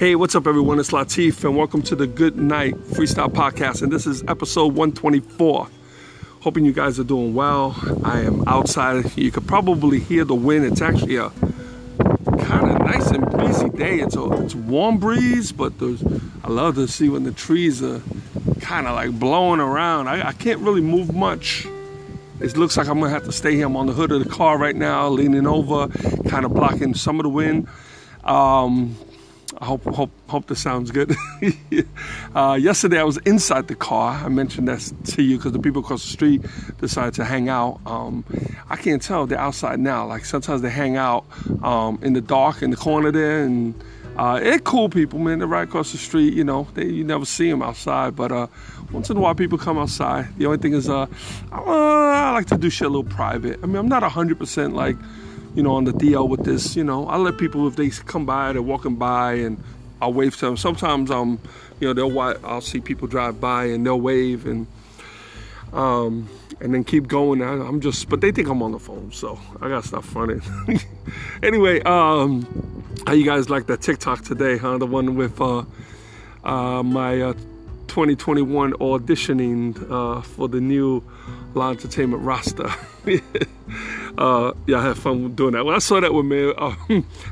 Hey, what's up, everyone? It's Latif, and welcome to the Good Night Freestyle Podcast. And this is episode 124. Hoping you guys are doing well. I am outside. You could probably hear the wind. It's actually a kind of nice and breezy day. It's a it's warm breeze, but there's I love to see when the trees are kind of like blowing around. I, I can't really move much. It looks like I'm gonna have to stay here. I'm on the hood of the car right now, leaning over, kind of blocking some of the wind. Um, I hope hope hope this sounds good. uh, yesterday I was inside the car. I mentioned that to you because the people across the street decided to hang out. Um, I can't tell they're outside now. Like sometimes they hang out um, in the dark in the corner there, and uh, they're cool people, man. They're right across the street. You know, they you never see them outside, but uh, once in a while people come outside. The only thing is, uh, I, I like to do shit a little private. I mean, I'm not hundred percent like you know, on the DL with this. You know, I let people if they come by, they're walking by, and I'll wave to them. Sometimes um, you know, they'll I'll see people drive by and they'll wave and um, and then keep going. I'm just, but they think I'm on the phone, so I gotta stop fronting. anyway, um, how you guys like that TikTok today, huh? The one with uh, uh, my uh, 2021 auditioning uh, for the new Law Entertainment roster. uh, yeah, I had fun doing that. When I saw that one, man, uh,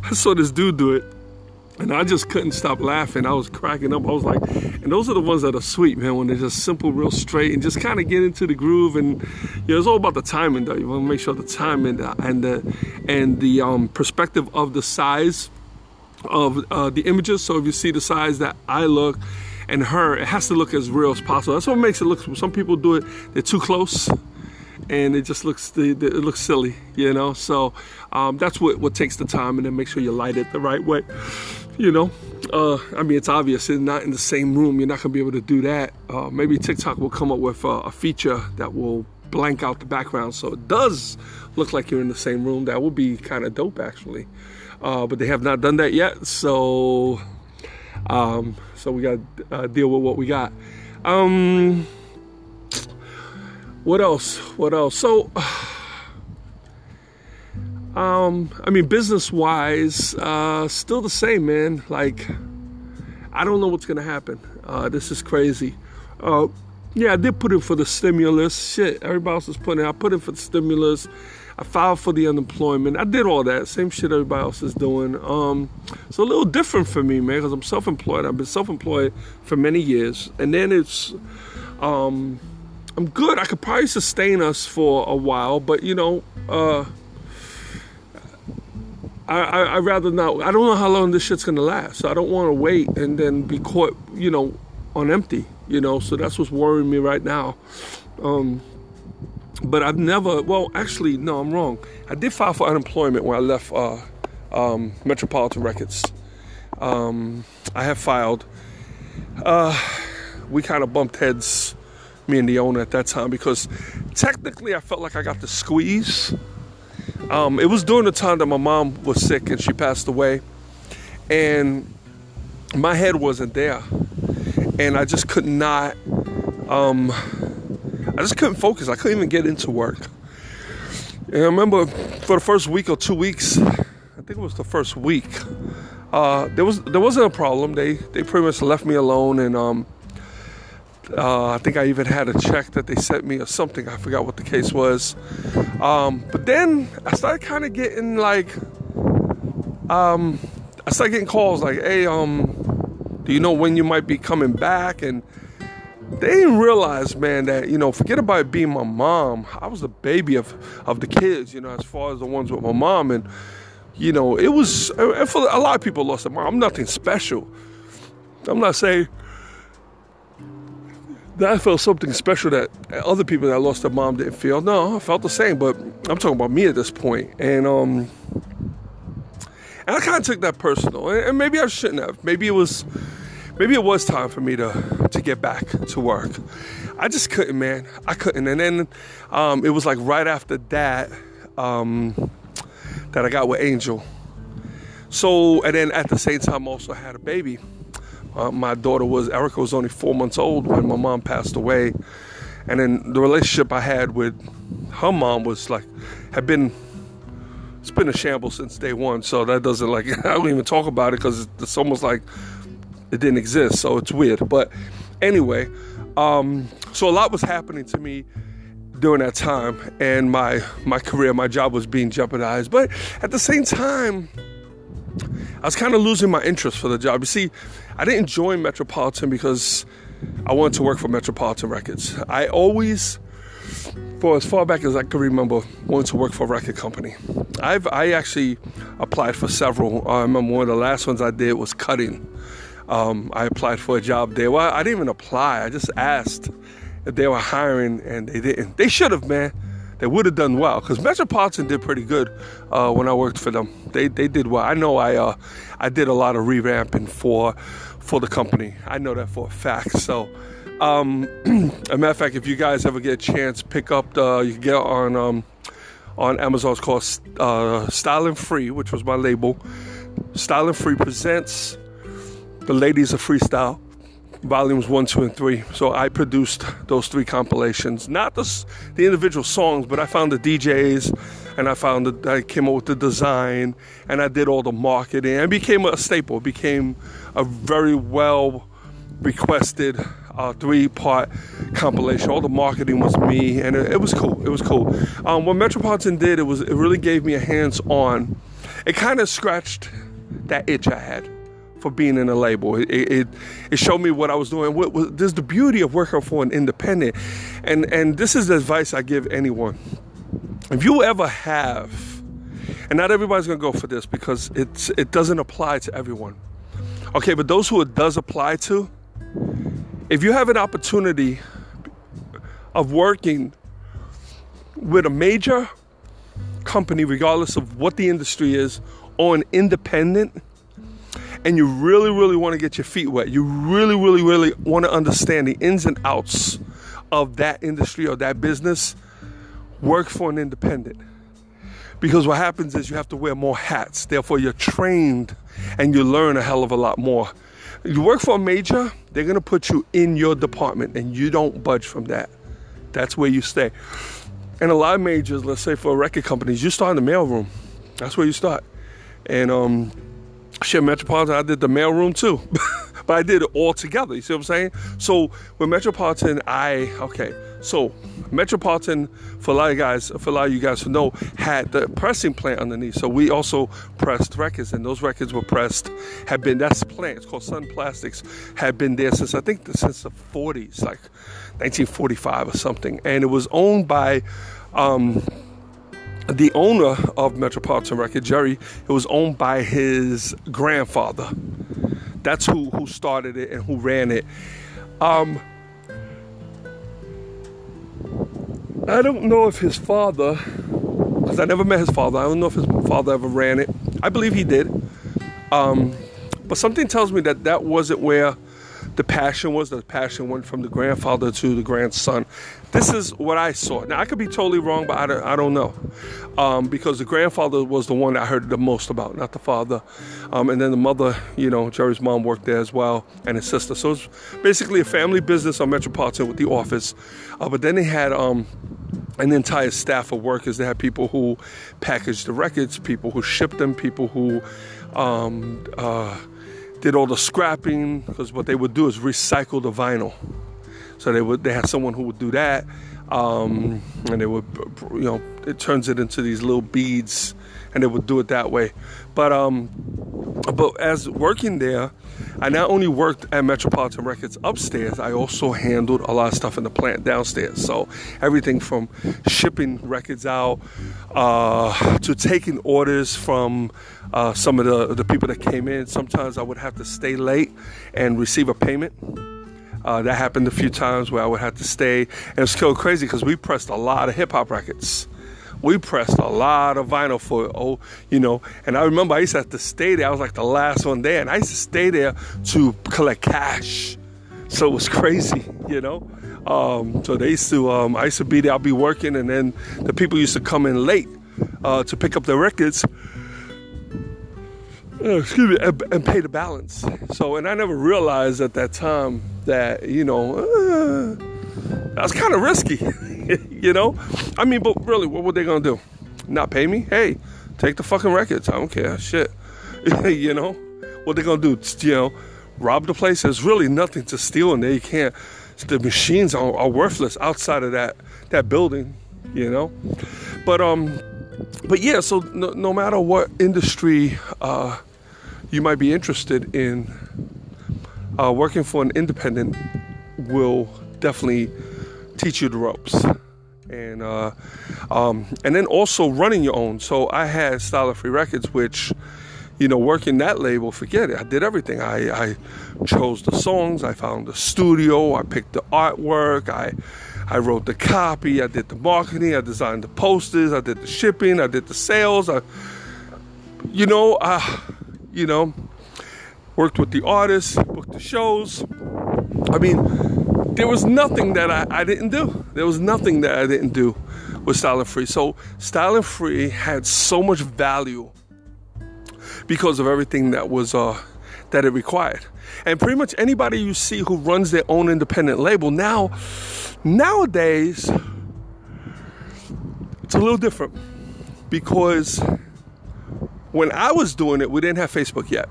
I saw this dude do it. And I just couldn't stop laughing. I was cracking up. I was like, and those are the ones that are sweet, man, when they're just simple, real straight, and just kind of get into the groove. And you know, it's all about the timing, though. You want to make sure the timing and the and the um, perspective of the size of uh, the images. So if you see the size that I look, and her, it has to look as real as possible. That's what makes it look. Some people do it; they're too close, and it just looks it looks silly, you know. So um, that's what what takes the time, and then make sure you light it the right way, you know. Uh, I mean, it's obvious. It's not in the same room. You're not gonna be able to do that. Uh, maybe TikTok will come up with a feature that will blank out the background so it does look like you're in the same room. That would be kind of dope, actually. Uh, but they have not done that yet. So um, so we got to uh, deal with what we got. Um, what else? What else? So, um, I mean, business wise, uh, still the same, man. Like, I don't know what's gonna happen. Uh, this is crazy. Uh, yeah, I did put in for the stimulus. Shit, everybody else is putting. I put in for the stimulus. I filed for the unemployment. I did all that, same shit everybody else is doing. Um, it's a little different for me, man, because I'm self-employed. I've been self-employed for many years, and then it's, um, I'm good. I could probably sustain us for a while, but you know, uh, I, I I rather not. I don't know how long this shit's gonna last. So I don't want to wait and then be caught, you know, on empty. You know, so that's what's worrying me right now. Um, but I've never, well, actually, no, I'm wrong. I did file for unemployment when I left uh, um, Metropolitan Records. Um, I have filed. Uh, we kind of bumped heads, me and the owner at that time, because technically I felt like I got the squeeze. Um, it was during the time that my mom was sick and she passed away. And my head wasn't there. And I just could not. Um, I just couldn't focus. I couldn't even get into work. And I remember for the first week or two weeks, I think it was the first week, uh, there was there wasn't a problem. They they pretty much left me alone, and um, uh, I think I even had a check that they sent me or something. I forgot what the case was. Um, but then I started kind of getting like, um, I started getting calls like, "Hey, um, do you know when you might be coming back?" and they didn't realize, man, that you know, forget about being my mom. I was the baby of of the kids, you know, as far as the ones with my mom, and you know, it was. For a lot of people lost their mom. I'm nothing special. I'm not saying that I felt something special that other people that lost their mom didn't feel. No, I felt the same, but I'm talking about me at this point. And um and I kind of took that personal. And maybe I shouldn't have. Maybe it was maybe it was time for me to to get back to work. I just couldn't, man. I couldn't. And then um, it was like right after that um, that I got with Angel. So, and then at the same time, also had a baby. Uh, my daughter was Erica was only four months old when my mom passed away, and then the relationship I had with her mom was like had been it's been a shambles since day one. So that doesn't like I don't even talk about it because it's, it's, almost like it didn't exist. So it's weird. But anyway, um, so a lot was happening to me during that time, and my my career, my job was being jeopardized. But at the same time I was kind of losing my interest for the job. You see, I didn't join Metropolitan because I wanted to work for Metropolitan Records. I always, for as far back as I can remember, wanted to work for a record company. I've I actually applied for several. I remember one of the last ones I did was cutting. Um, I applied for a job there. Well, I didn't even apply. I just asked if they were hiring, and they didn't. They should have, man they would have done well because Metropolitan did pretty good uh, when I worked for them. They they did well. I know I uh, I did a lot of revamping for for the company. I know that for a fact. So. Um, a matter of fact, if you guys ever get a chance, pick up the you can get on um, on Amazon. It's called uh, Free, which was my label. Styling Free presents the Ladies of Freestyle volumes one, two, and three. So I produced those three compilations, not the, the individual songs, but I found the DJs and I found that I came up with the design and I did all the marketing and became a staple, it became a very well requested uh, three part compilation. All the marketing was me and it, it was cool. It was cool. Um, what Metropolitan did, it was it really gave me a hands on. It kind of scratched that itch I had for being in a label. It, it, it showed me what I was doing. What, what, there's the beauty of working for an independent, and and this is the advice I give anyone. If you ever have, and not everybody's gonna go for this because it's it doesn't apply to everyone. Okay, but those who it does apply to, if you have an opportunity of working with a major company, regardless of what the industry is, or an independent and you really, really want to get your feet wet, you really, really, really want to understand the ins and outs of that industry or that business, work for an independent. Because what happens is you have to wear more hats. Therefore, you're trained and you learn a hell of a lot more. You work for a major, they're going to put you in your department and you don't budge from that. That's where you stay. And a lot of majors, let's say for record companies, you start in the mailroom. That's where you start. And um, Shit, Metropolitan, I did the mailroom too. but I did it all together. You see what I'm saying? So with Metropolitan, I okay. So Metropolitan, for a lot of guys, for a lot of you guys who know, had the pressing plant underneath. So we also pressed records, and those records were pressed. Had been that's plant. It's called Sun Plastics. Had been there since I think since the 40s, like 1945 or something, and it was owned by. Um, the owner of Metropolitan Record, Jerry, it was owned by his grandfather. That's who who started it and who ran it. Um, I don't know if his father, because I never met his father. I don't know if his father ever ran it. I believe he did. Um, but something tells me that that wasn't where the passion was. The passion went from the grandfather to the grandson. This is what I saw. Now, I could be totally wrong, but I don't, I don't know. Um, because the grandfather was the one I heard the most about, not the father. Um, and then the mother, you know, Jerry's mom worked there as well, and his sister. So it's basically a family business on Metropolitan with the office. Uh, but then they had um, an entire staff of workers. They had people who packaged the records, people who shipped them, people who. Um, uh, did all the scrapping because what they would do is recycle the vinyl. So they would they had someone who would do that, um, and they would you know it turns it into these little beads, and they would do it that way. But um, but as working there, I not only worked at Metropolitan Records upstairs, I also handled a lot of stuff in the plant downstairs. So everything from shipping records out uh, to taking orders from uh, some of the, the people that came in. Sometimes I would have to stay late and receive a payment. Uh, that happened a few times where I would have to stay, and it's still crazy because we pressed a lot of hip hop records. We pressed a lot of vinyl for it, oh, you know. And I remember I used to have to stay there. I was like the last one there, and I used to stay there to collect cash. So it was crazy, you know. Um, so they used to, um, I used to be there. I'd be working, and then the people used to come in late uh, to pick up their records. Uh, excuse me, and, and, pay the balance. So, and I never realized at that time that you know uh, that was kind of risky. you know, I mean, but really, what were they gonna do? Not pay me? Hey, take the fucking records. I don't care. Shit. you know, what they gonna do? You know, rob the place? There's really nothing to steal in there. You can't. The machines are, are worthless outside of that that building. You know, but um, but yeah. So no, no matter what industry uh you might be interested in uh, working for an independent will definitely teach you the ropes. And uh, um, and then also running your own. So i had style free records which you know working that label forget it. I did everything. I, I chose the songs. I found the studio. I picked the artwork. I i wrote the copy. I did the marketing. I designed the posters. I did the shipping. I did the sales. I you know uh, you know, worked with the artists, booked the shows. I mean, there was nothing that I, I didn't do. There was nothing that I didn't do with Style and Free. So Style and Free had so much value because of everything that was uh, that it required. And pretty much anybody you see who runs their own independent label now, nowadays, it's a little different because when I was doing it, we didn't have Facebook yet.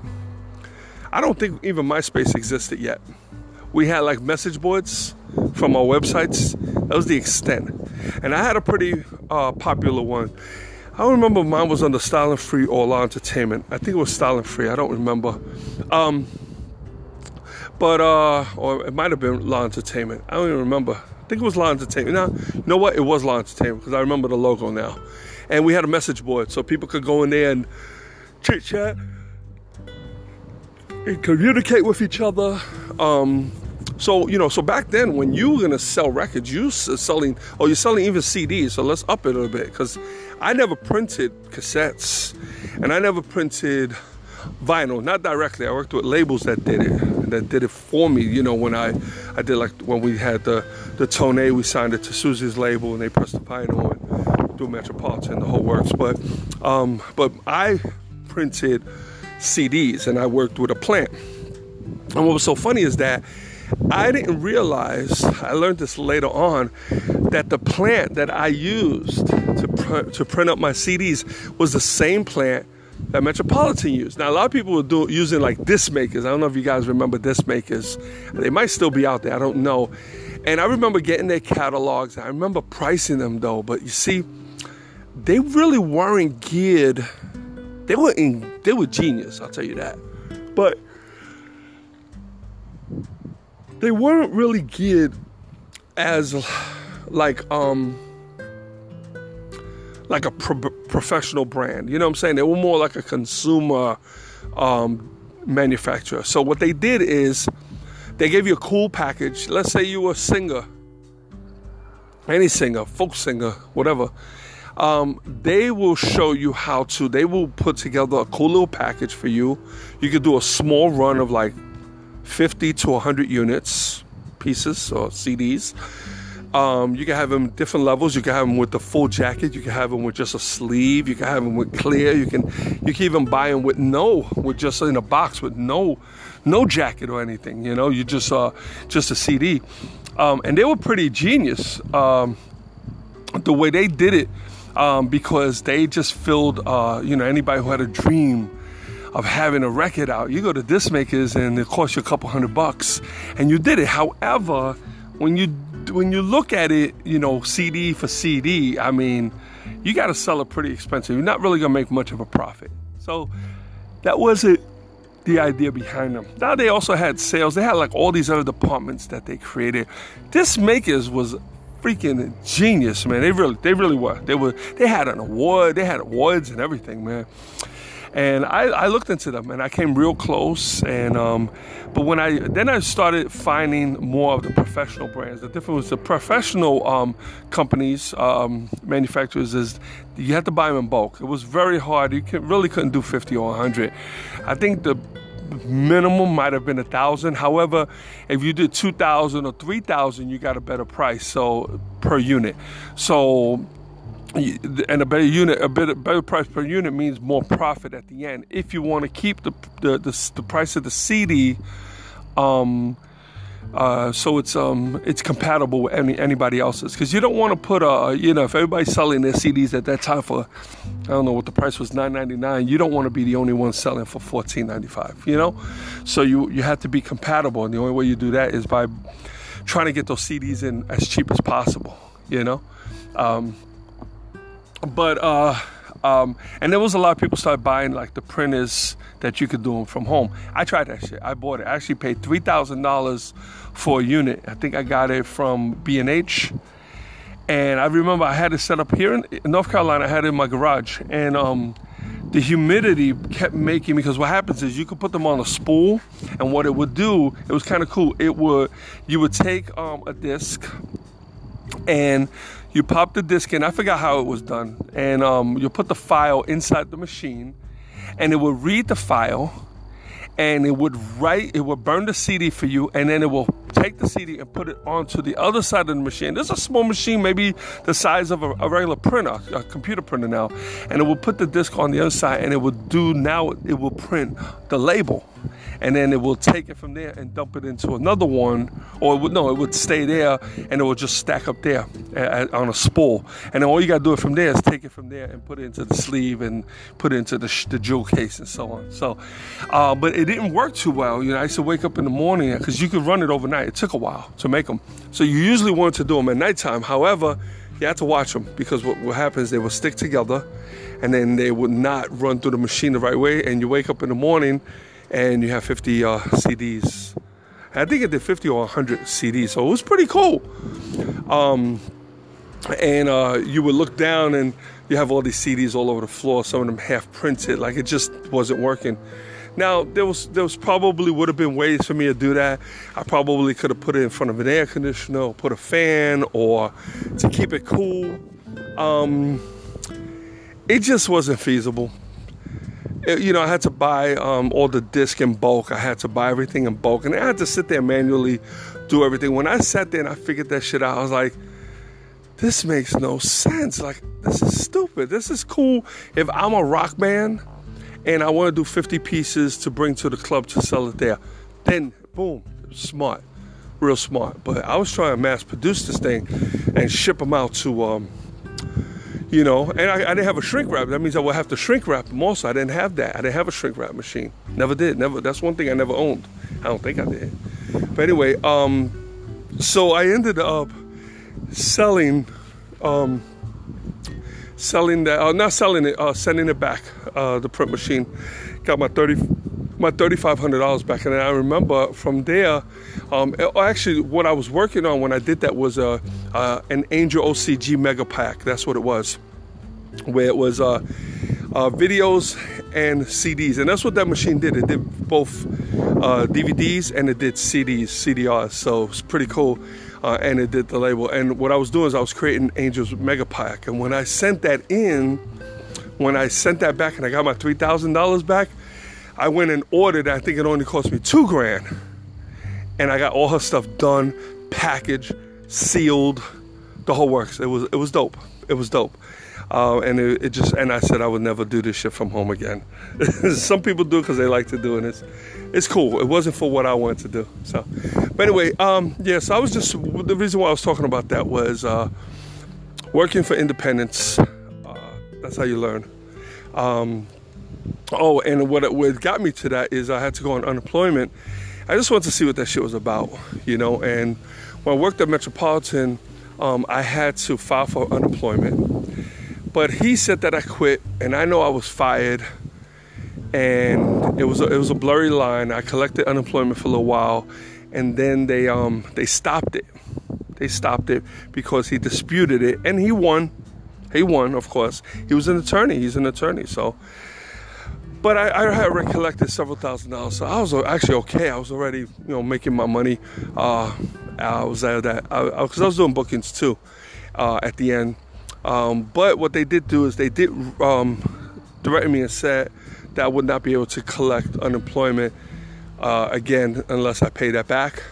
I don't think even MySpace existed yet. We had like message boards from our websites. That was the extent. And I had a pretty uh, popular one. I don't remember mine was under Style Free or Law Entertainment. I think it was Style Free. I don't remember. Um, but uh, or it might have been Law Entertainment. I don't even remember. I think it was Law Entertainment. Now, you know what? It was Law Entertainment because I remember the logo now. And we had a message board so people could go in there and chit chat and communicate with each other. Um, so you know, so back then when you were gonna sell records, you selling, or you're selling even CDs. So let's up it a bit because I never printed cassettes, and I never printed vinyl, not directly. I worked with labels that did it, that did it for me. You know, when I, I did like when we had the the Tone, we signed it to Susie's label, and they pressed the vinyl and do Metropolitan, the whole works. But, um, but I printed CDs and I worked with a plant. And what was so funny is that I didn't realize, I learned this later on, that the plant that I used to, pr- to print up my CDs was the same plant that Metropolitan used. Now, a lot of people were do, using like disc makers. I don't know if you guys remember disc makers. They might still be out there, I don't know. And I remember getting their catalogs. I remember pricing them though, but you see, they really weren't geared they were in, they were genius, I'll tell you that. But they weren't really geared as like um like a pro- professional brand. You know what I'm saying? They were more like a consumer um, manufacturer. So what they did is they gave you a cool package. Let's say you were a singer, any singer, folk singer, whatever um, they will show you how to they will put together a cool little package for you you could do a small run of like 50 to 100 units pieces or cds um, you can have them different levels. You can have them with the full jacket. You can have them with just a sleeve. You can have them with clear. You can you can even buy them with no with just in a box with no no jacket or anything you know? You just uh just a cd um, and they were pretty genius um, the way they did it um, because they just filled, uh, you know, anybody who had a dream of having a record out. You go to disc makers and it costs you a couple hundred bucks, and you did it. However, when you when you look at it, you know, CD for CD, I mean, you got to sell it pretty expensive. You're not really gonna make much of a profit. So that wasn't the idea behind them. Now they also had sales. They had like all these other departments that they created. Disc makers was freaking genius, man. They really, they really were. They were, they had an award. They had awards and everything, man. And I, I looked into them and I came real close. And um, but when I then I started finding more of the professional brands. The difference with the professional um, companies, um, manufacturers, is you had to buy them in bulk. It was very hard. You can, really couldn't do 50 or 100. I think the minimum might have been a thousand. However, if you did two thousand or three thousand, you got a better price so per unit. So and a better unit, a better, better price per unit means more profit at the end. If you want to keep the the, the, the price of the CD, um, uh, so it's um it's compatible with any anybody else's. Because you don't want to put a you know if everybody's selling their CDs at that time for I don't know what the price was nine ninety nine you don't want to be the only one selling for fourteen ninety five you know? So you you have to be compatible and the only way you do that is by trying to get those CDs in as cheap as possible you know? Um, but uh um, and there was a lot of people started buying like the printers that you could do them from home. I tried that shit. I bought it. I actually paid three thousand dollars for a unit. I think I got it from B and H. And I remember I had it set up here in North Carolina. I had it in my garage, and um, the humidity kept making because what happens is you could put them on a spool, and what it would do, it was kind of cool. It would you would take um, a disc and you pop the disc in. I forgot how it was done, and um, you put the file inside the machine, and it would read the file, and it would write, it would burn the CD for you, and then it will take the CD and put it onto the other side of the machine. There's a small machine, maybe the size of a, a, regular printer, a computer printer now, and it will put the disc on the other side, and it will do now. It will print the label, and then it will take it from there and dump it into another one, or it would, no, it would stay there, and it will just stack up there at, on a spool, and then all you gotta do it from there is take it from there and put it into the sleeve and put it into the, the jewel case and so on. So, uh, but it didn't work too well. You know, I used to wake up in the morning because you could run it overnight it took a while to make them. So you usually want to do them at nighttime. However, you have to watch them because what, what happens, they will stick together and then they would not run through the machine the right way. And you wake up in the morning and you have 50 uh, CDs. I think it did 50 or 100 CDs. So it was pretty cool. Um, and uh, you would look down and you have all these CDs all over the floor, some of them half printed, like it just wasn't working. Now there was there was probably would have been ways for me to do that. I probably could have put it in front of an air conditioner, or put a fan, or to keep it cool. Um, it just wasn't feasible. It, you know, I had to buy um, all the disc in bulk. I had to buy everything in bulk, and I had to sit there manually do everything. When I sat there and I figured that shit out, I was like, "This makes no sense. Like, this is stupid. This is cool if I'm a rock band." and I want to do 50 pieces to bring to the club to sell it there. Then, boom, smart, real smart. But I was trying to mass produce this thing and ship them out to, um, you know, and I, I, didn't have a shrink wrap. That means I would have to shrink wrap them also. I didn't have that. I didn't have a shrink wrap machine. Never did. Never. That's one thing I never owned. I don't think I did. But anyway, um, so I ended up selling um, selling that, uh, not selling it, uh, sending it back, uh, the print machine. Got my thirty, my thirty-five hundred dollars back, and I remember from there. Um, actually, what I was working on when I did that was a uh, an Angel OCG Mega Pack. That's what it was, where it was uh, uh, videos and CDs, and that's what that machine did. It did both DVDs and it did CDs, CDRs. So it's pretty cool uh, and it did the label. And what I was doing is I was creating Angels Mega Pack. And when I sent that in, when I sent that back and I got my three thousand dollars back, I went and ordered. I think it only cost me two grand, and I got all her stuff done, packaged, sealed, the whole works. It was it was dope. It was dope. Uh, and it, it, just and I said I would never do this shit from home again. Some people do because they like to do it. It's it's cool. It wasn't for what I wanted to do. So, but anyway, um, yeah. So I was just the reason why I was talking about that was uh, working for independence. Uh, that's how you learn. Um, oh, and what what got me to that is I had to go on unemployment. I just wanted to see what that shit was about, you know. And when I worked at Metropolitan, um, I had to file for unemployment but he said that I quit, and I know I was fired, and it was a, it was a blurry line. I collected unemployment for a little while, and then they um they stopped it. They stopped it because he disputed it, and he won. He won, of course. He was an attorney. He's an attorney, so. But I, I, had recollected several thousand dollars, so I was actually okay. I was already, you know, making my money. Uh, I was at that because I, I, was doing bookings too uh, at the end. Um, but what they did do is they did um, direct me and said that I would not be able to collect unemployment uh, again unless I pay that back.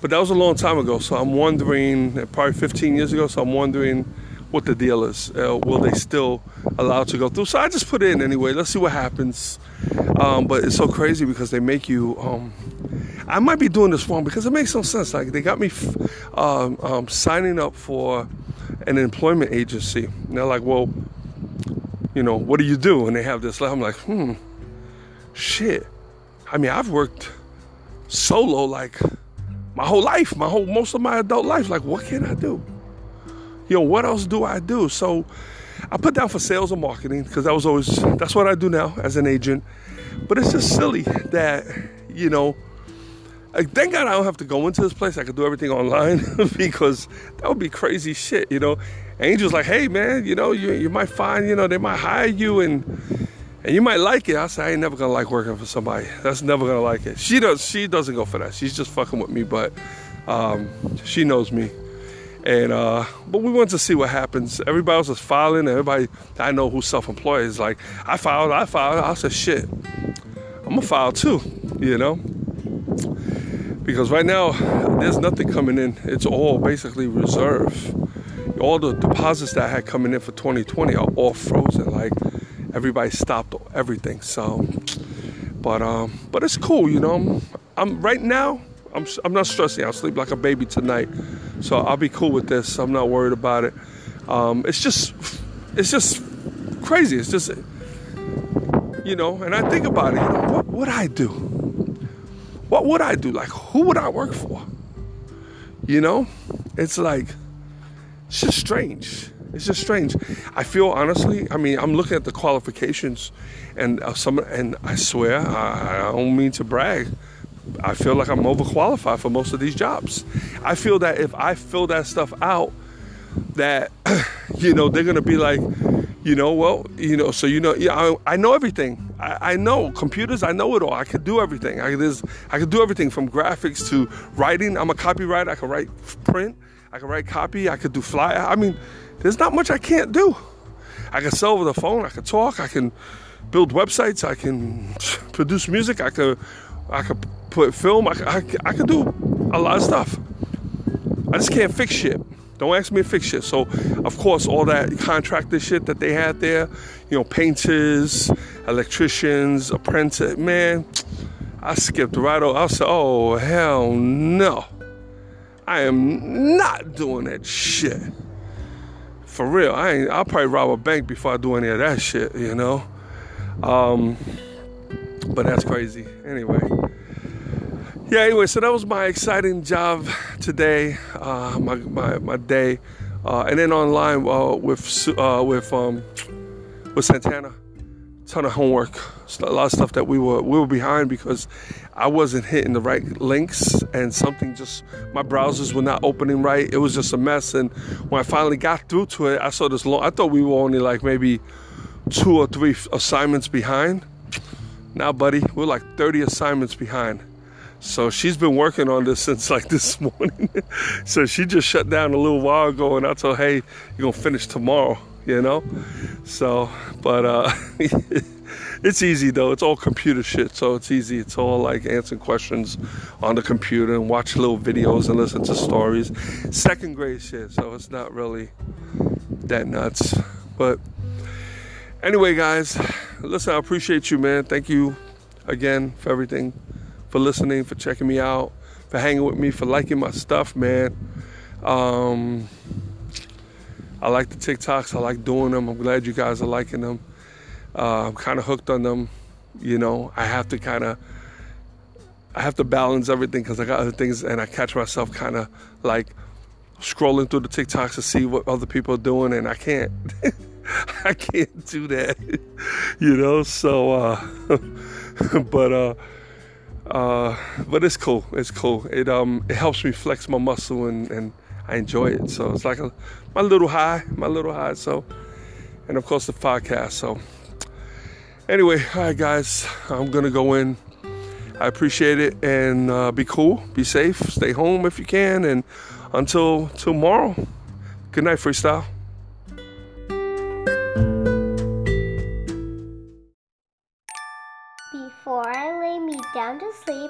But that was a long time ago, so I'm wondering, probably 15 years ago, so I'm wondering what the deal is. Uh, will they still allow to go through? So I just put it in anyway. Let's see what happens. Um, but it's so crazy because they make you. Um, I might be doing this wrong because it makes no sense. Like they got me f- um, um, signing up for an employment agency. And they're like, well, you know, what do you do? And they have this. I'm like, hmm, shit. I mean, I've worked solo like my whole life, my whole most of my adult life. Like, what can I do? You know, what else do I do? So I put down for sales and marketing because that was always that's what I do now as an agent. But it's just silly that, you know, like, thank God I don't have to go into this place. I could do everything online because that would be crazy shit, you know. Angel's like, hey man, you know, you you might find, you know, they might hire you and and you might like it. I say I ain't never gonna like working for somebody. That's never gonna like it. She does. She doesn't go for that. She's just fucking with me, but um, she knows me. And uh, but we want to see what happens. Everybody else is filing. Everybody I know who's self-employed is like, I filed. I filed. I said, shit, I'm gonna file too. You know because right now there's nothing coming in. It's all basically reserve. All the deposits that I had coming in for 2020 are all frozen. Like everybody stopped everything. So, but um, but it's cool, you know. I'm, I'm right now. I'm I'm not stressing. I'll sleep like a baby tonight. So I'll be cool with this. I'm not worried about it. Um, it's just it's just crazy. It's just you know. And I think about it. You know, what would I do? what would I do? Like, who would I work for? You know, it's like, it's just strange. It's just strange. I feel honestly. I mean, I'm looking at the qualifications, and uh, some, and I swear, I, I don't mean to brag. I feel like I'm overqualified for most of these jobs. I feel that if I fill that stuff out, that you know they're gonna be like, you know, well, you know, so you know, yeah, I, I know everything. I, I, know computers. I know it all. I could do everything. I could, I could do everything from graphics to writing. I'm a copywriter. I can write print. I can write copy. I could do flyer. I mean, there's not much I can't do. I can sell over the phone. I can talk. I can build websites. I can produce music. I could, I could put film. I, I, I could do a lot of stuff. I just can't fix shit. Don't ask me to fix shit. So, of course, all that contractor shit that they had there, you know, painters, electricians, apprentice, man, I skipped right over. I said, oh, hell no. I am not doing that shit. For real, I ain't, I'll probably rob a bank before I do any of that shit, you know? Um, but that's crazy. Anyway yeah, anyway, so that was my exciting job today, uh, my, my, my day. Uh, and then online uh, with uh, with um, with Santana, ton of homework, a lot of stuff that we were we were behind because I wasn't hitting the right links and something just my browsers were not opening right. It was just a mess. And when I finally got through to it, I saw this long. I thought we were only like maybe two or three assignments behind. Now, buddy, we're like 30 assignments behind. So she's been working on this since like this morning. so she just shut down a little while ago, and I told her, "Hey, you're gonna finish tomorrow." You know. So, but uh, it's easy though. It's all computer shit, so it's easy. It's all like answering questions on the computer and watch little videos and listen to stories. Second grade shit, so it's not really that nuts. But anyway, guys, listen, I appreciate you, man. Thank you again for everything for listening, for checking me out, for hanging with me, for liking my stuff, man. Um, I like the TikToks. I like doing them. I'm glad you guys are liking them. Uh, I'm kind of hooked on them. You know, I have to kind of, I have to balance everything because I got other things, and I catch myself kind of like scrolling through the TikToks to see what other people are doing, and I can't, I can't do that. you know, so, uh, but uh, uh, but it's cool. It's cool. It um it helps me flex my muscle and, and I enjoy it. So it's like a my little high, my little high. So, and of course the podcast. So, Anyway, all right, guys, I'm gonna go in. I appreciate it and uh, be cool, be safe, stay home if you can, and until tomorrow, good night, freestyle.